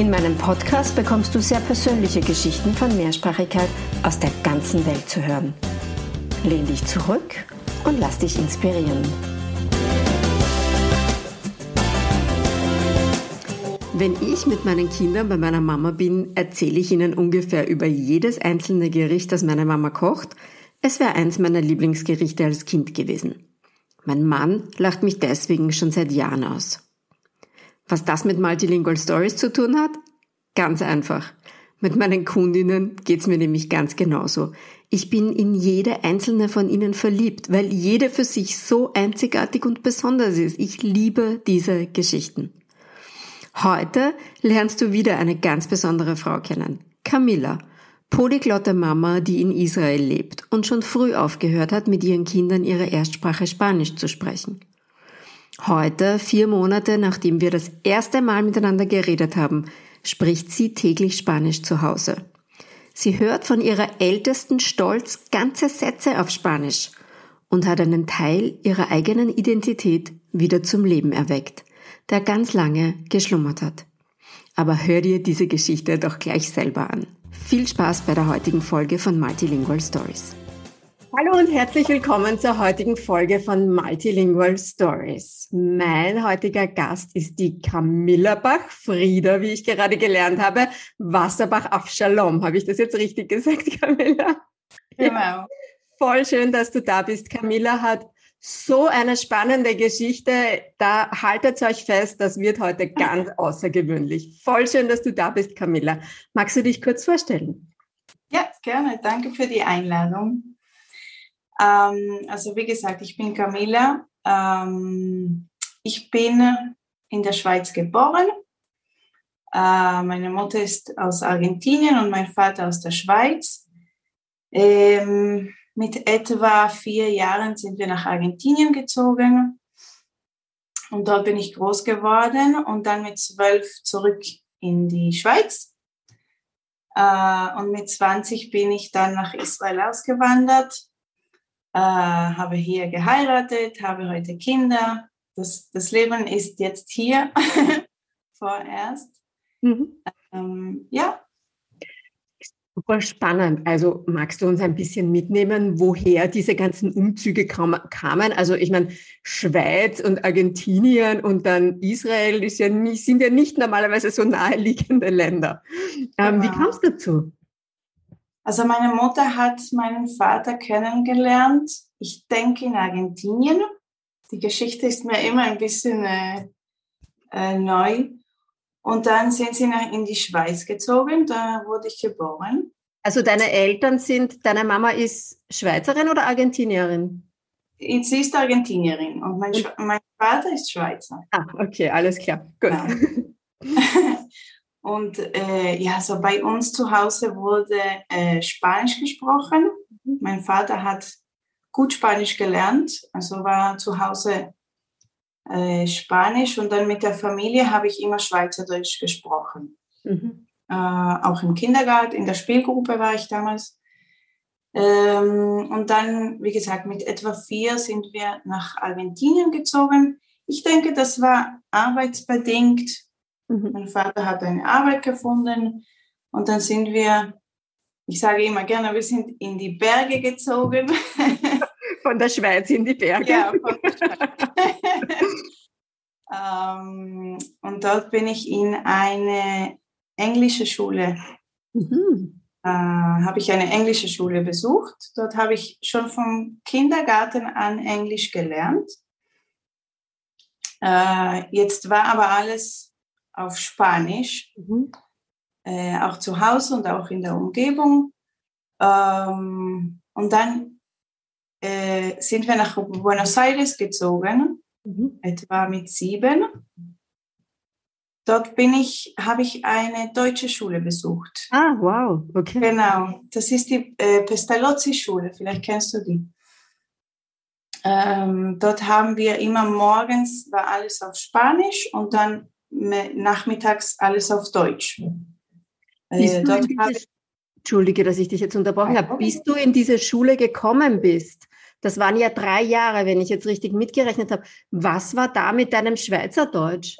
In meinem Podcast bekommst du sehr persönliche Geschichten von Mehrsprachigkeit aus der ganzen Welt zu hören. Lehn dich zurück und lass dich inspirieren. Wenn ich mit meinen Kindern bei meiner Mama bin, erzähle ich ihnen ungefähr über jedes einzelne Gericht, das meine Mama kocht. Es wäre eins meiner Lieblingsgerichte als Kind gewesen. Mein Mann lacht mich deswegen schon seit Jahren aus. Was das mit Multilingual Stories zu tun hat? Ganz einfach. Mit meinen Kundinnen geht's mir nämlich ganz genauso. Ich bin in jede einzelne von ihnen verliebt, weil jede für sich so einzigartig und besonders ist. Ich liebe diese Geschichten. Heute lernst du wieder eine ganz besondere Frau kennen. Camilla, polyglotte Mama, die in Israel lebt und schon früh aufgehört hat, mit ihren Kindern ihre Erstsprache Spanisch zu sprechen. Heute, vier Monate nachdem wir das erste Mal miteinander geredet haben, spricht sie täglich Spanisch zu Hause. Sie hört von ihrer ältesten Stolz ganze Sätze auf Spanisch und hat einen Teil ihrer eigenen Identität wieder zum Leben erweckt, der ganz lange geschlummert hat. Aber hör dir diese Geschichte doch gleich selber an. Viel Spaß bei der heutigen Folge von Multilingual Stories. Hallo und herzlich willkommen zur heutigen Folge von Multilingual Stories. Mein heutiger Gast ist die Camilla Bach-Frieder, wie ich gerade gelernt habe. Wasserbach auf Shalom. Habe ich das jetzt richtig gesagt, Camilla? Genau. Voll schön, dass du da bist. Camilla hat so eine spannende Geschichte. Da haltet euch fest, das wird heute ganz außergewöhnlich. Voll schön, dass du da bist, Camilla. Magst du dich kurz vorstellen? Ja, gerne. Danke für die Einladung. Ähm, also wie gesagt, ich bin Camilla. Ähm, ich bin in der Schweiz geboren. Äh, meine Mutter ist aus Argentinien und mein Vater aus der Schweiz. Ähm, mit etwa vier Jahren sind wir nach Argentinien gezogen. Und dort bin ich groß geworden und dann mit zwölf zurück in die Schweiz. Äh, und mit 20 bin ich dann nach Israel ausgewandert äh, habe hier geheiratet, habe heute Kinder. Das, das Leben ist jetzt hier vorerst. Mhm. Ähm, ja. Super spannend. Also magst du uns ein bisschen mitnehmen, woher diese ganzen Umzüge kamen? Also ich meine, Schweiz und Argentinien und dann Israel ja nicht, sind ja nicht normalerweise so naheliegende Länder. Ähm, Wie kam es dazu? Also meine Mutter hat meinen Vater kennengelernt, ich denke in Argentinien. Die Geschichte ist mir immer ein bisschen äh, äh, neu. Und dann sind sie nach, in die Schweiz gezogen, da wurde ich geboren. Also deine Eltern sind, deine Mama ist Schweizerin oder Argentinierin? Sie ist Argentinierin und mein, mein Vater ist Schweizer. Ah, okay, alles klar. Gut. Ja. Und äh, ja, so bei uns zu Hause wurde äh, Spanisch gesprochen. Mhm. Mein Vater hat gut Spanisch gelernt, also war zu Hause äh, Spanisch und dann mit der Familie habe ich immer Schweizerdeutsch gesprochen. Mhm. Äh, auch im Kindergarten, in der Spielgruppe war ich damals. Ähm, und dann, wie gesagt, mit etwa vier sind wir nach Argentinien gezogen. Ich denke, das war arbeitsbedingt Mhm. Mein Vater hat eine Arbeit gefunden und dann sind wir, ich sage immer gerne, wir sind in die Berge gezogen. Von der Schweiz in die Berge. Ja, von der Schweiz. ähm, und dort bin ich in eine englische Schule. Mhm. Äh, habe ich eine englische Schule besucht. Dort habe ich schon vom Kindergarten an Englisch gelernt. Äh, jetzt war aber alles auf Spanisch, mhm. äh, auch zu Hause und auch in der Umgebung. Ähm, und dann äh, sind wir nach Buenos Aires gezogen, mhm. etwa mit sieben. dort bin ich, habe ich eine deutsche Schule besucht. Ah, wow, okay. Genau, das ist die äh, Pestalozzi-Schule, vielleicht kennst du die. Ähm, dort haben wir immer morgens war alles auf Spanisch und dann nachmittags alles auf Deutsch. Äh, dort diese, Entschuldige, dass ich dich jetzt unterbrochen habe. Bis du in diese Schule gekommen bist, das waren ja drei Jahre, wenn ich jetzt richtig mitgerechnet habe. Was war da mit deinem Schweizerdeutsch?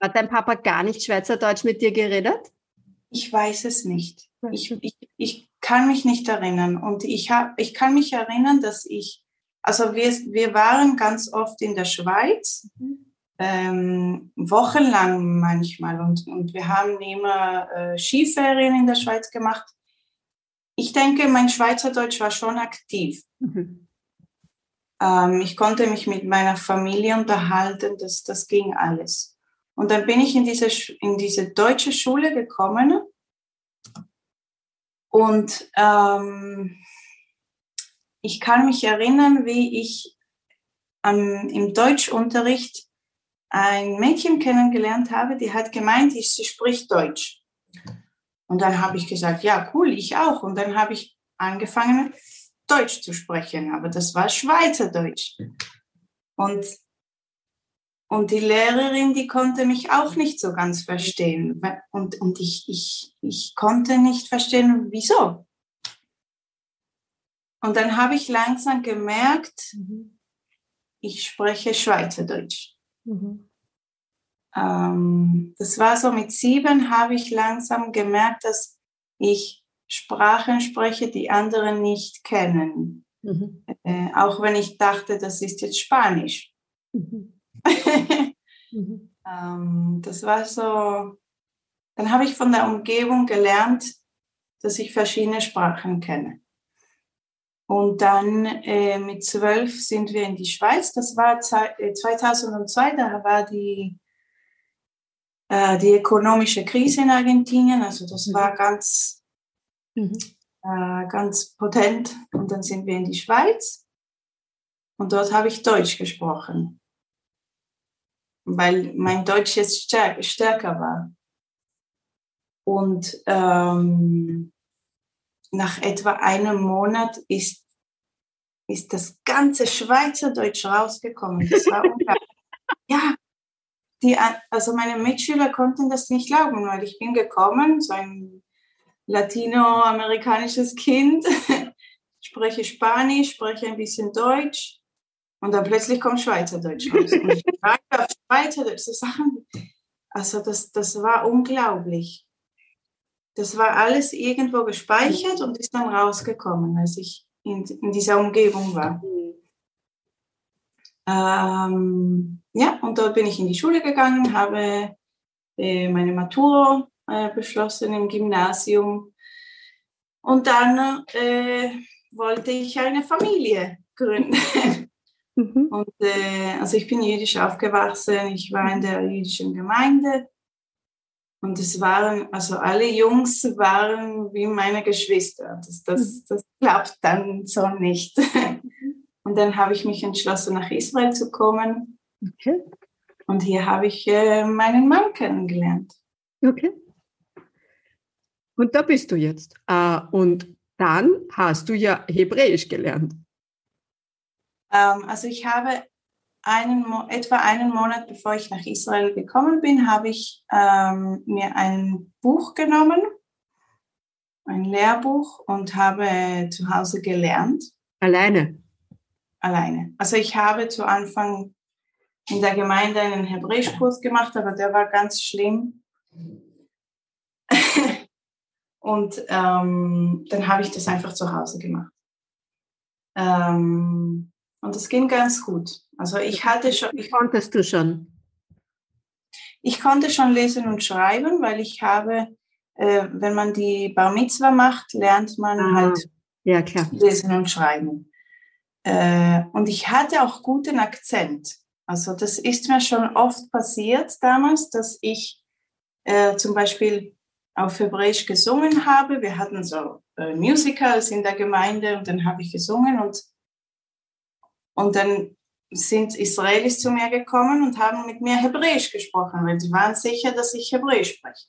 Hat dein Papa gar nicht Schweizerdeutsch mit dir geredet? Ich weiß es nicht. Ich, ich, ich kann mich nicht erinnern. Und ich, hab, ich kann mich erinnern, dass ich, also wir, wir waren ganz oft in der Schweiz, mhm. Ähm, wochenlang manchmal. Und, und wir haben immer äh, Skiferien in der Schweiz gemacht. Ich denke, mein Schweizerdeutsch war schon aktiv. Mhm. Ähm, ich konnte mich mit meiner Familie unterhalten, das, das ging alles. Und dann bin ich in diese, in diese deutsche Schule gekommen und ähm, ich kann mich erinnern, wie ich am, im Deutschunterricht ein Mädchen kennengelernt habe, die hat gemeint, sie spricht Deutsch. Und dann habe ich gesagt, ja, cool, ich auch. Und dann habe ich angefangen, Deutsch zu sprechen, aber das war Schweizerdeutsch. Und und die Lehrerin, die konnte mich auch nicht so ganz verstehen. Und, und ich, ich, ich konnte nicht verstehen, wieso. Und dann habe ich langsam gemerkt, mhm. ich spreche Schweizerdeutsch. Mhm. Ähm, das war so mit sieben, habe ich langsam gemerkt, dass ich Sprachen spreche, die andere nicht kennen. Mhm. Äh, auch wenn ich dachte, das ist jetzt Spanisch. Mhm mhm. ähm, das war so, dann habe ich von der Umgebung gelernt, dass ich verschiedene Sprachen kenne. Und dann äh, mit zwölf sind wir in die Schweiz. Das war 2002, äh, da war die, äh, die ökonomische Krise in Argentinien. Also das mhm. war ganz, mhm. äh, ganz potent. Und dann sind wir in die Schweiz. Und dort habe ich Deutsch gesprochen weil mein Deutsch jetzt stärk, stärker war. Und ähm, nach etwa einem Monat ist, ist das ganze Schweizerdeutsch rausgekommen. Das war ja, die, also meine Mitschüler konnten das nicht glauben, weil ich bin gekommen, so ein latinoamerikanisches Kind, spreche Spanisch, spreche ein bisschen Deutsch und dann plötzlich kommt Schweizerdeutsch raus. Schweizerdeutsch, so Sachen. Also das, das war unglaublich. Das war alles irgendwo gespeichert und ist dann rausgekommen, als ich in, in dieser Umgebung war. Ähm, ja, und dort bin ich in die Schule gegangen, habe äh, meine Matur äh, beschlossen im Gymnasium. Und dann äh, wollte ich eine Familie gründen. Mhm. Und, äh, also ich bin jüdisch aufgewachsen, ich war in der jüdischen Gemeinde und es waren, also alle Jungs waren wie meine Geschwister. Das, das, mhm. das klappt dann so nicht. Und dann habe ich mich entschlossen, nach Israel zu kommen. Okay. Und hier habe ich äh, meinen Mann kennengelernt. Okay. Und da bist du jetzt. Äh, und dann hast du ja Hebräisch gelernt. Ähm, also ich habe einen, etwa einen Monat bevor ich nach Israel gekommen bin, habe ich ähm, mir ein Buch genommen, ein Lehrbuch und habe zu Hause gelernt. Alleine? Alleine. Also ich habe zu Anfang in der Gemeinde einen Hebräischkurs gemacht, aber der war ganz schlimm. und ähm, dann habe ich das einfach zu Hause gemacht. Ähm, und das ging ganz gut. Also ich hatte schon. Ich, Konntest du schon? Ich konnte schon lesen und schreiben, weil ich habe, äh, wenn man die Bar Mitzvah macht, lernt man ah, halt ja, klar. lesen und schreiben. Äh, und ich hatte auch guten Akzent. Also das ist mir schon oft passiert damals, dass ich äh, zum Beispiel auf Hebräisch gesungen habe. Wir hatten so äh, Musicals in der Gemeinde und dann habe ich gesungen und und dann sind Israelis zu mir gekommen und haben mit mir Hebräisch gesprochen, weil sie waren sicher, dass ich Hebräisch spreche.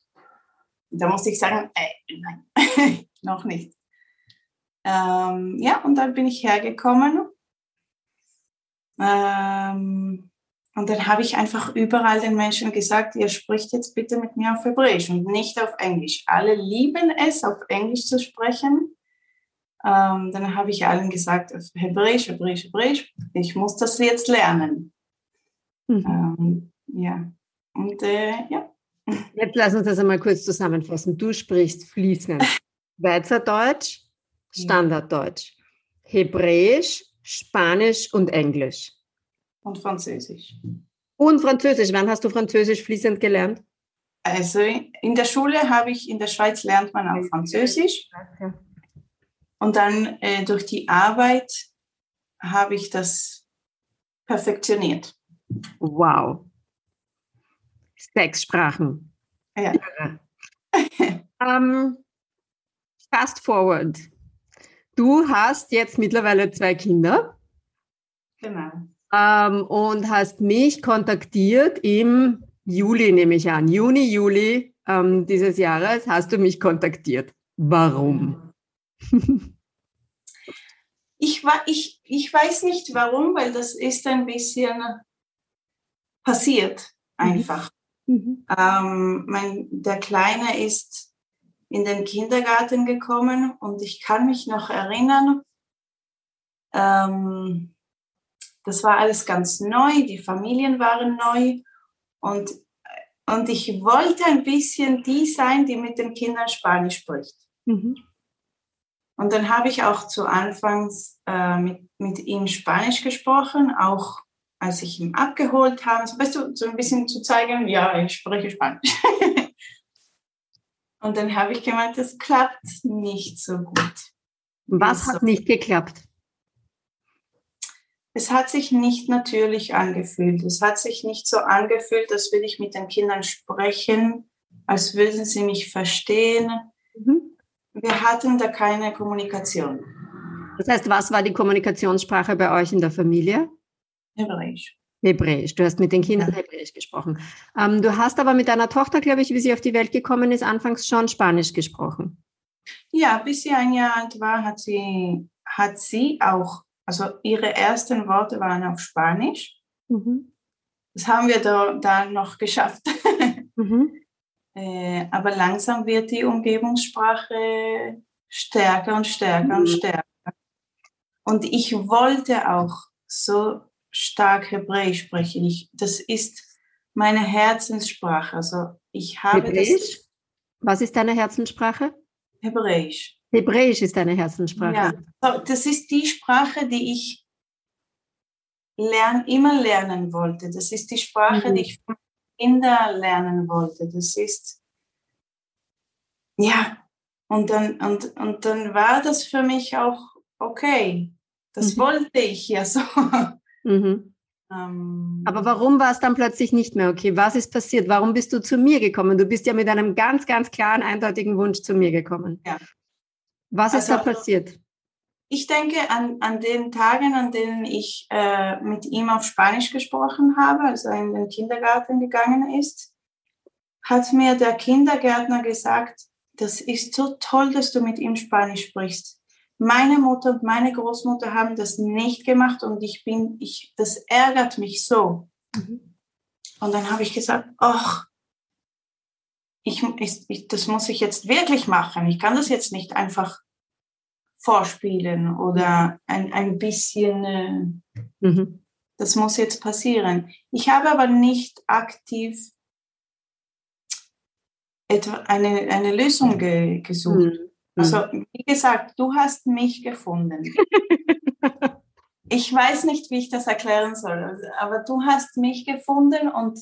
Da musste ich sagen, äh, nein, noch nicht. Ähm, ja, und dann bin ich hergekommen. Ähm, und dann habe ich einfach überall den Menschen gesagt, ihr spricht jetzt bitte mit mir auf Hebräisch und nicht auf Englisch. Alle lieben es, auf Englisch zu sprechen. Ähm, dann habe ich allen gesagt, Hebräisch, Hebräisch, Hebräisch, ich muss das jetzt lernen. Mhm. Ähm, ja, und äh, ja. Jetzt lass uns das einmal kurz zusammenfassen. Du sprichst fließend Schweizerdeutsch, Standarddeutsch, Hebräisch, Spanisch und Englisch. Und Französisch. Und Französisch. Wann hast du Französisch fließend gelernt? Also in der Schule habe ich, in der Schweiz lernt man auch Französisch. Und dann äh, durch die Arbeit habe ich das perfektioniert. Wow. Sechs Sprachen. Ja. um, fast forward. Du hast jetzt mittlerweile zwei Kinder. Genau. Ähm, und hast mich kontaktiert im Juli, nehme ich an. Juni, Juli ähm, dieses Jahres hast du mich kontaktiert. Warum? ich, ich, ich weiß nicht warum, weil das ist ein bisschen passiert einfach. Mhm. Ähm, mein, der Kleine ist in den Kindergarten gekommen und ich kann mich noch erinnern, ähm, das war alles ganz neu, die Familien waren neu und, und ich wollte ein bisschen die sein, die mit den Kindern Spanisch spricht. Mhm. Und dann habe ich auch zu Anfangs äh, mit, mit ihm Spanisch gesprochen, auch als ich ihn abgeholt habe, so, weißt du, so ein bisschen zu zeigen, ja, ich spreche Spanisch. und dann habe ich gemeint, das klappt nicht so gut. Was hat nicht geklappt? es hat sich nicht natürlich angefühlt. Es hat sich nicht so angefühlt, als würde ich mit den Kindern sprechen, als würden sie mich verstehen. Mhm. Wir hatten da keine Kommunikation. Das heißt, was war die Kommunikationssprache bei euch in der Familie? Hebräisch. Hebräisch. Du hast mit den Kindern ja. Hebräisch gesprochen. Ähm, du hast aber mit deiner Tochter, glaube ich, wie sie auf die Welt gekommen ist, anfangs schon Spanisch gesprochen. Ja, bis sie ein Jahr alt war, hat sie, hat sie auch also ihre ersten Worte waren auf Spanisch. Mhm. Das haben wir da, da noch geschafft. Mhm. äh, aber langsam wird die Umgebungssprache stärker und stärker mhm. und stärker. Und ich wollte auch so stark Hebräisch sprechen. Ich, das ist meine Herzenssprache. Also ich habe Hebräisch? Das, Was ist deine Herzenssprache? Hebräisch. Hebräisch ist deine Herzenssprache. Ja, das ist die Sprache, die ich lern, immer lernen wollte. Das ist die Sprache, mhm. die ich von Kindern lernen wollte. Das ist, ja, und dann, und, und dann war das für mich auch okay. Das mhm. wollte ich ja so. Mhm. Ähm, Aber warum war es dann plötzlich nicht mehr okay? Was ist passiert? Warum bist du zu mir gekommen? Du bist ja mit einem ganz, ganz klaren, eindeutigen Wunsch zu mir gekommen. Ja. Was ist also, da passiert? Ich denke an, an den Tagen, an denen ich äh, mit ihm auf Spanisch gesprochen habe, als er in den Kindergarten gegangen ist, hat mir der Kindergärtner gesagt, das ist so toll, dass du mit ihm Spanisch sprichst. Meine Mutter und meine Großmutter haben das nicht gemacht und ich bin, ich, das ärgert mich so. Mhm. Und dann habe ich gesagt, ach, ich, ich, das muss ich jetzt wirklich machen. Ich kann das jetzt nicht einfach vorspielen oder ein, ein bisschen, äh, mhm. das muss jetzt passieren. Ich habe aber nicht aktiv etwa eine, eine Lösung ge gesucht. Mhm. Also, wie gesagt, du hast mich gefunden. ich weiß nicht, wie ich das erklären soll, aber du hast mich gefunden und,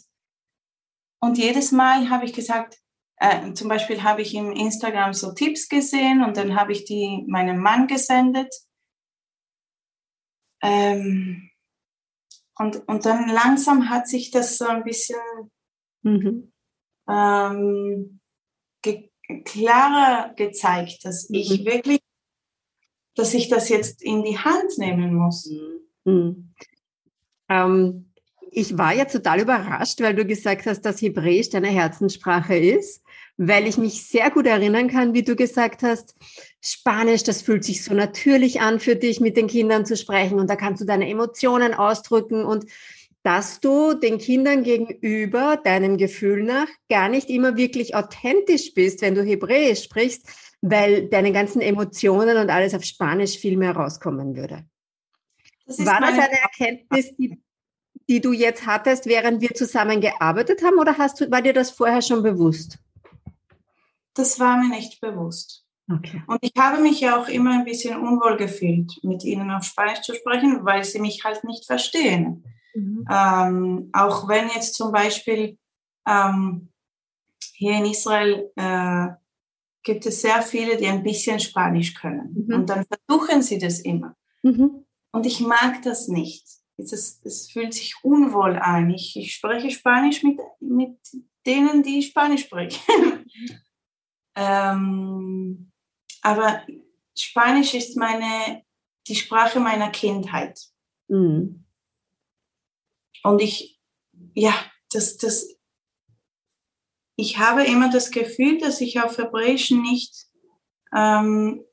und jedes Mal habe ich gesagt, äh, zum Beispiel habe ich im Instagram so Tipps gesehen und dann habe ich die meinem Mann gesendet. Ähm, und, und dann langsam hat sich das so ein bisschen mhm. ähm, ge klarer gezeigt, dass mhm. ich wirklich, dass ich das jetzt in die Hand nehmen muss. Mhm. Ähm, ich war ja total überrascht, weil du gesagt hast, dass Hebräisch deine Herzenssprache ist, weil ich mich sehr gut erinnern kann, wie du gesagt hast, Spanisch, das fühlt sich so natürlich an für dich, mit den Kindern zu sprechen und da kannst du deine Emotionen ausdrücken und dass du den Kindern gegenüber deinem Gefühl nach gar nicht immer wirklich authentisch bist, wenn du Hebräisch sprichst, weil deine ganzen Emotionen und alles auf Spanisch viel mehr rauskommen würde. Das War das eine Erkenntnis, die, die, du jetzt hattest, während wir zusammen gearbeitet haben, oder hast du, war dir das vorher schon bewusst? Das war mir nicht bewusst. Okay. Und ich habe mich ja auch immer ein bisschen unwohl gefühlt, mit ihnen auf Spanisch zu sprechen, weil sie mich halt nicht verstehen. Mhm. Ähm, auch wenn jetzt zum Beispiel ähm, hier in Israel äh, gibt es sehr viele, die ein bisschen Spanisch können. Mhm. Und dann versuchen sie das immer. Mhm. Und ich mag das nicht. Es, ist, es fühlt sich unwohl an. Ich, ich spreche Spanisch mit, mit denen, die Spanisch sprechen. ähm, aber Spanisch ist meine, die Sprache meiner Kindheit. Mhm. Und ich, ja, das, das, ich habe immer das Gefühl, dass ich auf Hebräisch nicht ähm,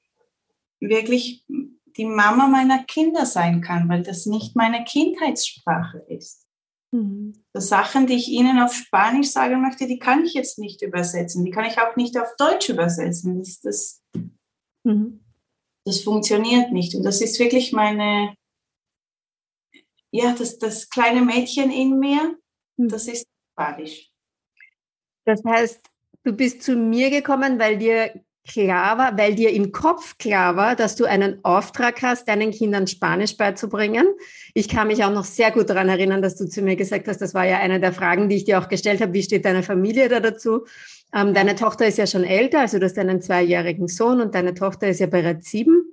wirklich die Mama meiner Kinder sein kann, weil das nicht meine Kindheitssprache ist. Mhm. Das Sachen, die ich ihnen auf Spanisch sagen möchte, die kann ich jetzt nicht übersetzen. Die kann ich auch nicht auf Deutsch übersetzen. Das, das, mhm. das funktioniert nicht. Und das ist wirklich meine, ja, das, das kleine Mädchen in mir, hm. das ist Spanisch. Das heißt, du bist zu mir gekommen, weil dir klar war, weil dir im Kopf klar war, dass du einen Auftrag hast, deinen Kindern Spanisch beizubringen. Ich kann mich auch noch sehr gut daran erinnern, dass du zu mir gesagt hast, das war ja eine der Fragen, die ich dir auch gestellt habe, wie steht deine Familie da dazu? Ähm, deine Tochter ist ja schon älter, also du hast einen zweijährigen Sohn und deine Tochter ist ja bereits sieben.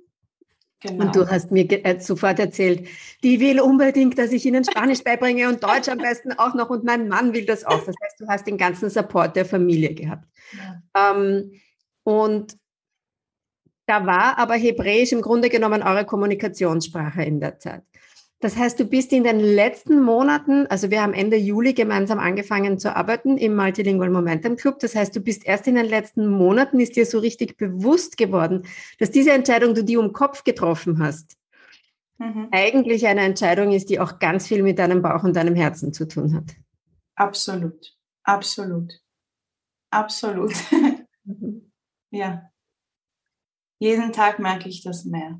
Genau. Und du hast mir äh, sofort erzählt, die will unbedingt, dass ich ihnen Spanisch beibringe und Deutsch am besten auch noch und mein Mann will das auch. Das heißt, du hast den ganzen Support der Familie gehabt. Ja. Ähm, und da war aber Hebräisch im Grunde genommen eure Kommunikationssprache in der Zeit. Das heißt, du bist in den letzten Monaten, also wir haben Ende Juli gemeinsam angefangen zu arbeiten im Multilingual Momentum Club. Das heißt, du bist erst in den letzten Monaten, ist dir so richtig bewusst geworden, dass diese Entscheidung, du die um Kopf getroffen hast, mhm. eigentlich eine Entscheidung ist, die auch ganz viel mit deinem Bauch und deinem Herzen zu tun hat. Absolut, absolut, absolut. Mhm. ja. Jeden Tag merke ich das mehr.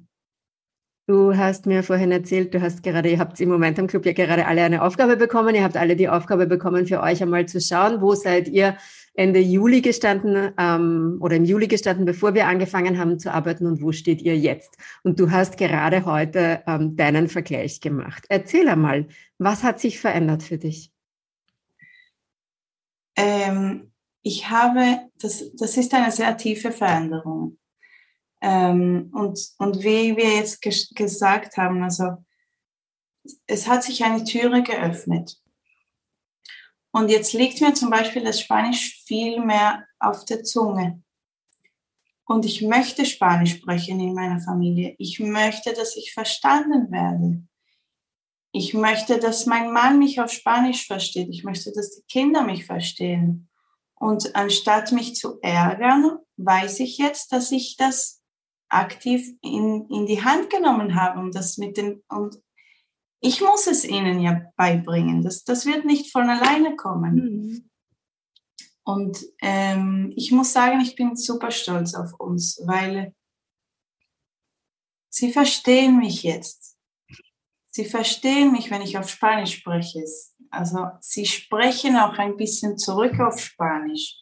Du hast mir vorhin erzählt, du hast gerade, ihr habt im Moment am Club ja gerade alle eine Aufgabe bekommen. Ihr habt alle die Aufgabe bekommen, für euch einmal zu schauen, wo seid ihr Ende Juli gestanden ähm, oder im Juli gestanden, bevor wir angefangen haben zu arbeiten und wo steht ihr jetzt? Und du hast gerade heute ähm, deinen Vergleich gemacht. Erzähl einmal, was hat sich verändert für dich? Ähm, ich habe, das, das ist eine sehr tiefe Veränderung. Ähm, und, und wie wir jetzt ges gesagt haben, also es hat sich eine Türe geöffnet. Und jetzt liegt mir zum Beispiel das Spanisch viel mehr auf der Zunge. Und ich möchte Spanisch sprechen in meiner Familie. Ich möchte, dass ich verstanden werde. Ich möchte, dass mein Mann mich auf Spanisch versteht. Ich möchte, dass die Kinder mich verstehen. Und anstatt mich zu ärgern, weiß ich jetzt, dass ich das aktiv in, in die Hand genommen habe und das mit den, und ich muss es ihnen ja beibringen. Das, das wird nicht von alleine kommen. Mhm. Und ähm, ich muss sagen, ich bin super stolz auf uns, weil sie verstehen mich jetzt. Sie verstehen mich, wenn ich auf Spanisch spreche. Also sie sprechen auch ein bisschen zurück auf Spanisch.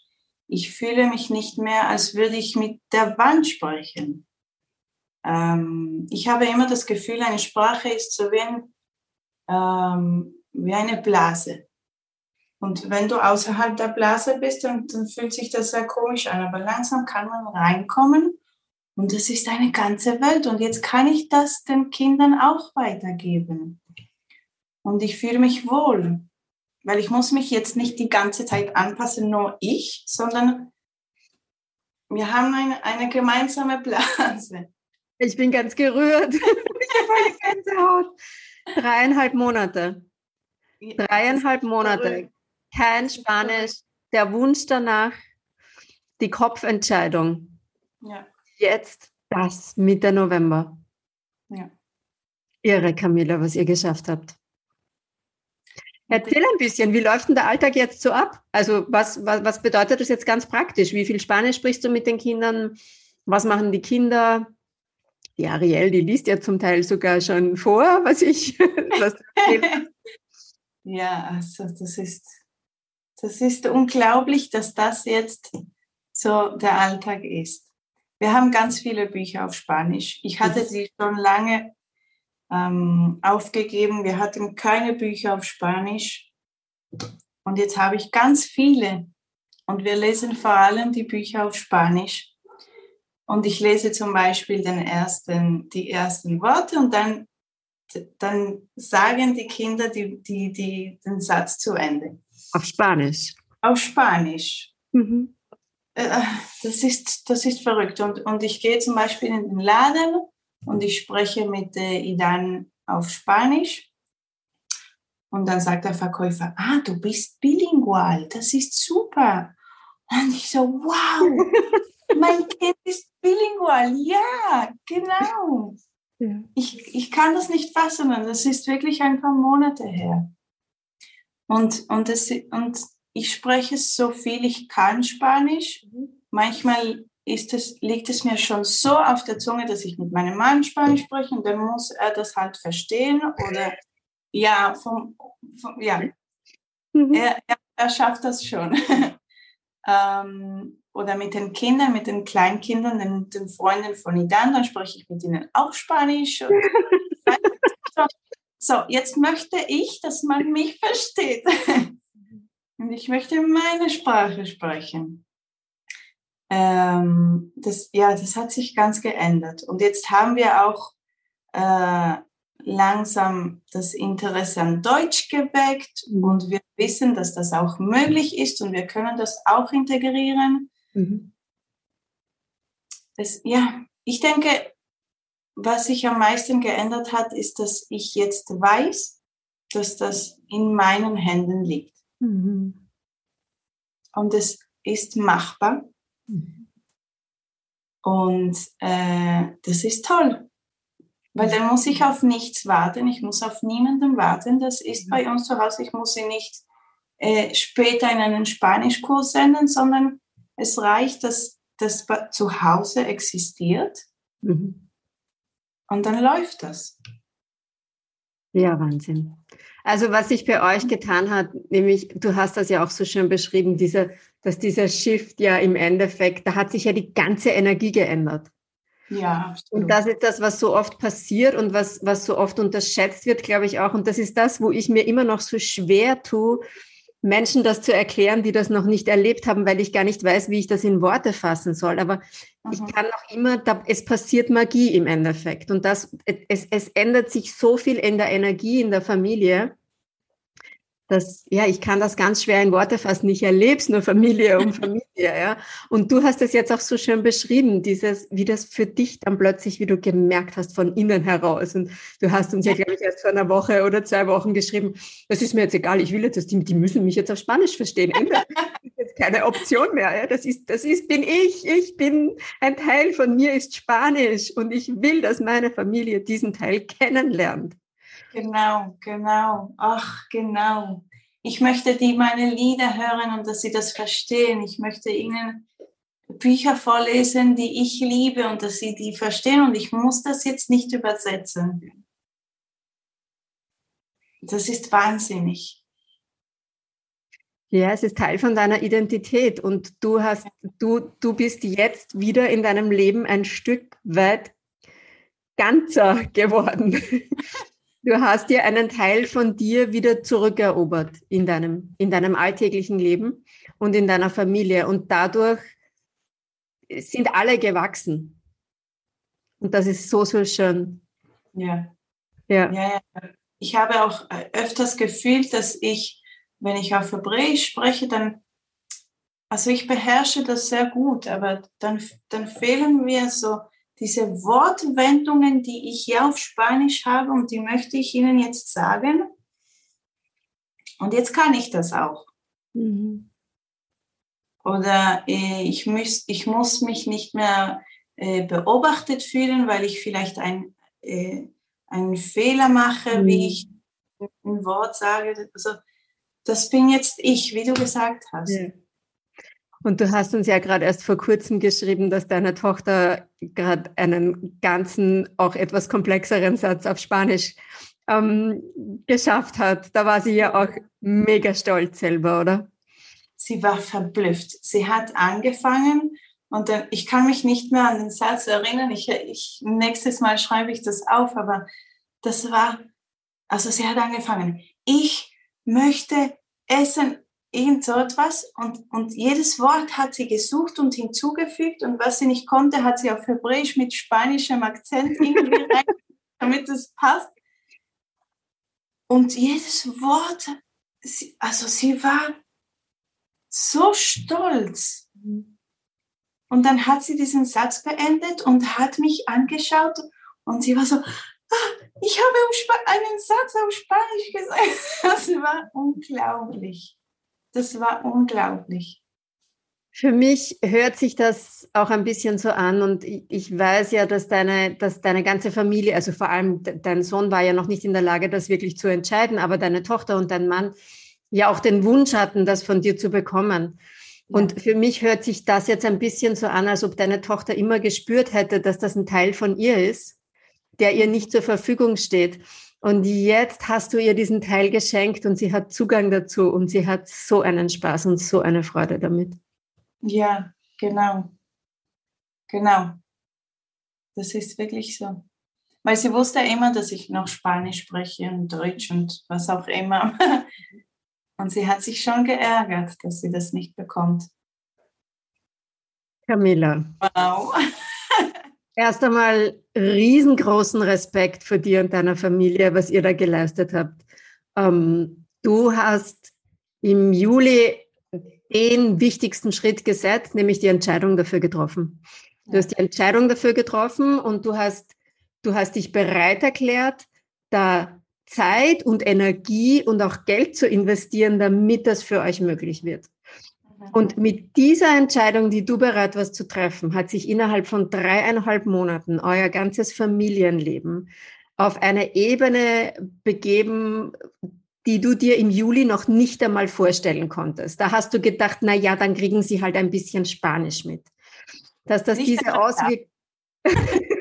Ich fühle mich nicht mehr, als würde ich mit der Wand sprechen. Ähm, ich habe immer das Gefühl, eine Sprache ist so wie, ein, ähm, wie eine Blase. Und wenn du außerhalb der Blase bist, dann, dann fühlt sich das sehr komisch an. Aber langsam kann man reinkommen und das ist eine ganze Welt. Und jetzt kann ich das den Kindern auch weitergeben. Und ich fühle mich wohl, weil ich muss mich jetzt nicht die ganze Zeit anpassen, nur ich, sondern wir haben eine, eine gemeinsame Blase. Ich bin ganz gerührt. ich habe eine Gänsehaut. Dreieinhalb Monate. Dreieinhalb Monate, kein Spanisch, der Wunsch danach, die Kopfentscheidung. Ja. Jetzt das Mitte November. Ja. Irre, Camilla, was ihr geschafft habt. Erzähl ein bisschen, wie läuft denn der Alltag jetzt so ab? Also was, was, was bedeutet das jetzt ganz praktisch? Wie viel Spanisch sprichst du mit den Kindern? Was machen die Kinder? Die Ariel, die liest ja zum Teil sogar schon vor, was ich was Ja, also das ist, das ist unglaublich, dass das jetzt so der Alltag ist. Wir haben ganz viele Bücher auf Spanisch. Ich hatte sie schon lange ähm, aufgegeben. Wir hatten keine Bücher auf Spanisch. Und jetzt habe ich ganz viele. Und wir lesen vor allem die Bücher auf Spanisch. Und ich lese zum Beispiel den ersten, die ersten Worte und dann, dann sagen die Kinder die, die, die, den Satz zu Ende. Auf Spanisch. Auf Spanisch. Mhm. Äh, das, ist, das ist verrückt. Und, und ich gehe zum Beispiel in den Laden und ich spreche mit äh, Idan auf Spanisch. Und dann sagt der Verkäufer, ah, du bist bilingual, das ist super. Und ich so, wow, mein Kind ist bilingual, ja, genau. Ja. Ich, ich kann das nicht fassen, das ist wirklich ein paar Monate her. Und, und, das, und ich spreche so viel, ich kann Spanisch. Mhm. Manchmal ist es, liegt es mir schon so auf der Zunge, dass ich mit meinem Mann Spanisch spreche und dann muss er das halt verstehen oder ja, vom, vom ja. Mhm. Er, er, er, schafft das schon. ähm, oder mit den Kindern, mit den Kleinkindern, den, den Freunden von Idan, dann spreche ich mit ihnen auch Spanisch. so, jetzt möchte ich, dass man mich versteht. Und ich möchte meine Sprache sprechen ähm, das, ja, das hat sich ganz geändert. Und jetzt haben wir auch äh, langsam das Interesse an Deutsch geweckt mhm. und wir wissen, dass das auch möglich ist und wir können das auch integrieren. Mhm. Das, ja, ich denke, was sich am meisten geändert hat, ist, dass ich jetzt weiß, dass das in meinen Händen liegt. Mhm. Und es ist machbar. Und äh, das ist toll, weil dann muss ich auf nichts warten, ich muss auf niemanden warten. Das ist bei uns zu Hause, ich muss sie nicht äh, später in einen Spanischkurs senden, sondern es reicht, dass das zu Hause existiert mhm. und dann läuft das. Ja, Wahnsinn. Also was sich bei euch getan hat, nämlich, du hast das ja auch so schön beschrieben, dieser dass dieser Shift ja im Endeffekt, da hat sich ja die ganze Energie geändert. Ja, absolut. Und das ist das, was so oft passiert und was, was so oft unterschätzt wird, glaube ich auch. Und das ist das, wo ich mir immer noch so schwer tue, Menschen das zu erklären, die das noch nicht erlebt haben, weil ich gar nicht weiß, wie ich das in Worte fassen soll. Aber mhm. ich kann auch immer, da, es passiert Magie im Endeffekt. Und das, es, es ändert sich so viel in der Energie in der Familie das, ja, ich kann das ganz schwer in Worte fassen. Ich erlebe es nur Familie um Familie, ja. Und du hast es jetzt auch so schön beschrieben, dieses, wie das für dich dann plötzlich, wie du gemerkt hast, von innen heraus. Und du hast uns ja, glaube ich, erst vor einer Woche oder zwei Wochen geschrieben, das ist mir jetzt egal, ich will jetzt, dass die, die müssen mich jetzt auf Spanisch verstehen. Das ist jetzt keine Option mehr. Ja. Das ist, das ist, bin ich. Ich bin, ein Teil von mir ist Spanisch und ich will, dass meine Familie diesen Teil kennenlernt. Genau, genau. Ach, genau. Ich möchte die meine Lieder hören und dass sie das verstehen. Ich möchte ihnen Bücher vorlesen, die ich liebe und dass sie die verstehen und ich muss das jetzt nicht übersetzen. Das ist wahnsinnig. Ja, es ist Teil von deiner Identität und du hast, du, du bist jetzt wieder in deinem Leben ein Stück weit ganzer geworden. Du hast dir einen Teil von dir wieder zurückerobert in deinem, in deinem alltäglichen Leben und in deiner Familie. Und dadurch sind alle gewachsen. Und das ist so, so schön. Ja. Ja. ja, ja. Ich habe auch öfters gefühlt, dass ich, wenn ich auf Hebräisch spreche, dann, also ich beherrsche das sehr gut, aber dann, dann fehlen mir so diese Wortwendungen, die ich hier auf Spanisch habe und die möchte ich Ihnen jetzt sagen. Und jetzt kann ich das auch. Mhm. Oder äh, ich, muss, ich muss mich nicht mehr äh, beobachtet fühlen, weil ich vielleicht ein, äh, einen Fehler mache, mhm. wie ich ein Wort sage. Also, das bin jetzt ich, wie du gesagt hast. Ja. Und du hast uns ja gerade erst vor kurzem geschrieben, dass deine Tochter gerade einen ganzen, auch etwas komplexeren Satz auf Spanisch ähm, geschafft hat. Da war sie ja auch mega stolz selber, oder? Sie war verblüfft. Sie hat angefangen und dann, ich kann mich nicht mehr an den Satz erinnern. Ich, ich, nächstes Mal schreibe ich das auf, aber das war, also sie hat angefangen. Ich möchte essen, irgend so etwas und, und jedes Wort hat sie gesucht und hinzugefügt und was sie nicht konnte, hat sie auf Hebräisch mit spanischem Akzent irgendwie rein, damit es passt. Und jedes Wort, sie, also sie war so stolz. Und dann hat sie diesen Satz beendet und hat mich angeschaut und sie war so, ah, ich habe einen Satz auf Spanisch gesagt. Das war unglaublich. Das war unglaublich. Für mich hört sich das auch ein bisschen so an und ich weiß ja, dass deine, dass deine ganze Familie, also vor allem dein Sohn war ja noch nicht in der Lage, das wirklich zu entscheiden, aber deine Tochter und dein Mann ja auch den Wunsch hatten, das von dir zu bekommen. Und für mich hört sich das jetzt ein bisschen so an, als ob deine Tochter immer gespürt hätte, dass das ein Teil von ihr ist, der ihr nicht zur Verfügung steht. Und jetzt hast du ihr diesen Teil geschenkt und sie hat Zugang dazu und sie hat so einen Spaß und so eine Freude damit. Ja, genau. Genau. Das ist wirklich so. Weil sie wusste immer, dass ich noch Spanisch spreche und Deutsch und was auch immer. Und sie hat sich schon geärgert, dass sie das nicht bekommt. Camilla. Wow. Erst einmal riesengroßen Respekt für dir und deiner Familie, was ihr da geleistet habt. Ähm, du hast im Juli den wichtigsten Schritt gesetzt, nämlich die Entscheidung dafür getroffen. Du hast die Entscheidung dafür getroffen und du hast, du hast dich bereit erklärt, da Zeit und Energie und auch Geld zu investieren, damit das für euch möglich wird. Und mit dieser Entscheidung, die du bereit warst zu treffen, hat sich innerhalb von dreieinhalb Monaten euer ganzes Familienleben auf eine Ebene begeben, die du dir im Juli noch nicht einmal vorstellen konntest. Da hast du gedacht, na ja, dann kriegen sie halt ein bisschen Spanisch mit. Dass das nicht diese Auswirkungen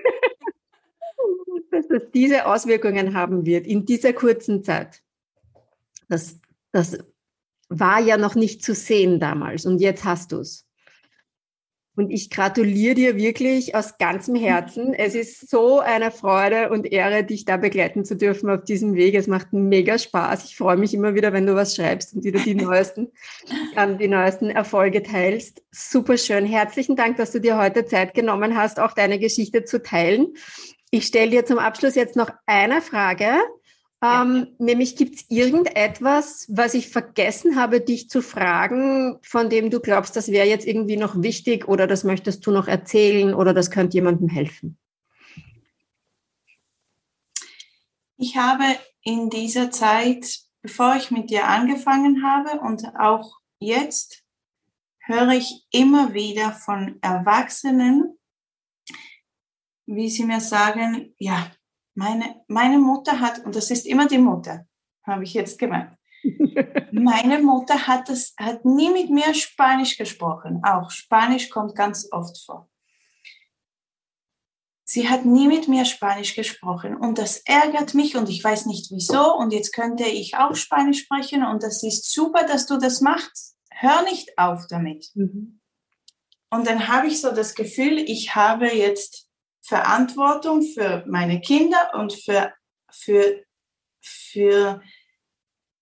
dass das diese Auswirkungen haben wird in dieser kurzen Zeit. Das, das war ja noch nicht zu sehen damals und jetzt hast du es. Und ich gratuliere dir wirklich aus ganzem Herzen. Es ist so eine Freude und Ehre, dich da begleiten zu dürfen auf diesem Weg. Es macht mega Spaß. Ich freue mich immer wieder, wenn du was schreibst und wieder die neuesten, ähm, die neuesten Erfolge teilst. Super schön. Herzlichen Dank, dass du dir heute Zeit genommen hast, auch deine Geschichte zu teilen. Ich stelle dir zum Abschluss jetzt noch eine Frage. Ja. Ähm, nämlich gibt es irgendetwas, was ich vergessen habe, dich zu fragen, von dem du glaubst, das wäre jetzt irgendwie noch wichtig oder das möchtest du noch erzählen oder das könnte jemandem helfen? Ich habe in dieser Zeit, bevor ich mit dir angefangen habe und auch jetzt, höre ich immer wieder von Erwachsenen, wie sie mir sagen, ja, meine, meine Mutter hat, und das ist immer die Mutter, habe ich jetzt gemeint. meine Mutter hat, das, hat nie mit mir Spanisch gesprochen. Auch Spanisch kommt ganz oft vor. Sie hat nie mit mir Spanisch gesprochen und das ärgert mich und ich weiß nicht wieso und jetzt könnte ich auch Spanisch sprechen und das ist super, dass du das machst. Hör nicht auf damit. Mhm. Und dann habe ich so das Gefühl, ich habe jetzt Verantwortung für meine Kinder und für, für, für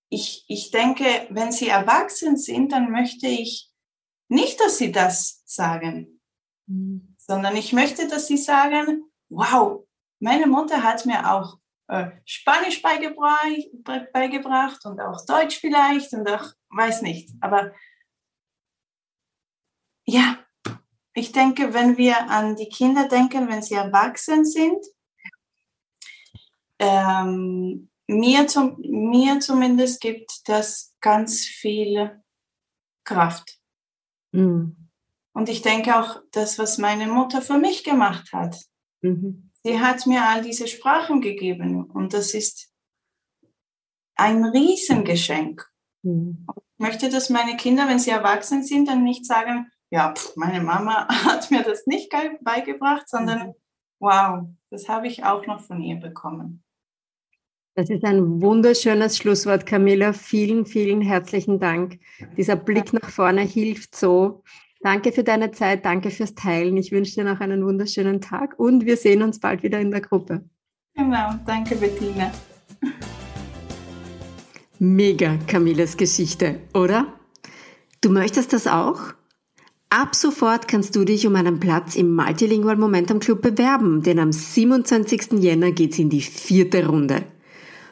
ich, ich denke, wenn sie erwachsen sind, dann möchte ich nicht, dass sie das sagen, mhm. sondern ich möchte, dass sie sagen, wow, meine Mutter hat mir auch äh, Spanisch beigebracht, beigebracht und auch Deutsch vielleicht und auch, weiß nicht, aber ja, ich denke, wenn wir an die Kinder denken, wenn sie erwachsen sind, ähm, mir, zum, mir zumindest gibt das ganz viel Kraft. Mhm. Und ich denke auch, das, was meine Mutter für mich gemacht hat. Mhm. Sie hat mir all diese Sprachen gegeben und das ist ein Riesengeschenk. Mhm. Ich möchte, dass meine Kinder, wenn sie erwachsen sind, dann nicht sagen, ja, pff, meine Mama hat mir das nicht beigebracht, sondern mhm. wow, das habe ich auch noch von ihr bekommen. Das ist ein wunderschönes Schlusswort, Camilla. Vielen, vielen herzlichen Dank. Dieser Blick nach vorne hilft so. Danke für deine Zeit, danke fürs Teilen. Ich wünsche dir noch einen wunderschönen Tag und wir sehen uns bald wieder in der Gruppe. Genau, danke Bettina. Mega Camillas Geschichte, oder? Du möchtest das auch? Ab sofort kannst du dich um einen Platz im Multilingual Momentum Club bewerben, denn am 27. Jänner geht's in die vierte Runde.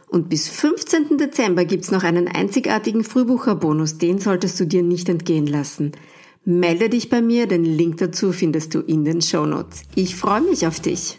Und bis 15. Dezember gibt's noch einen einzigartigen Frühbucherbonus, den solltest du dir nicht entgehen lassen. Melde dich bei mir, den Link dazu findest du in den Show Notes. Ich freue mich auf dich.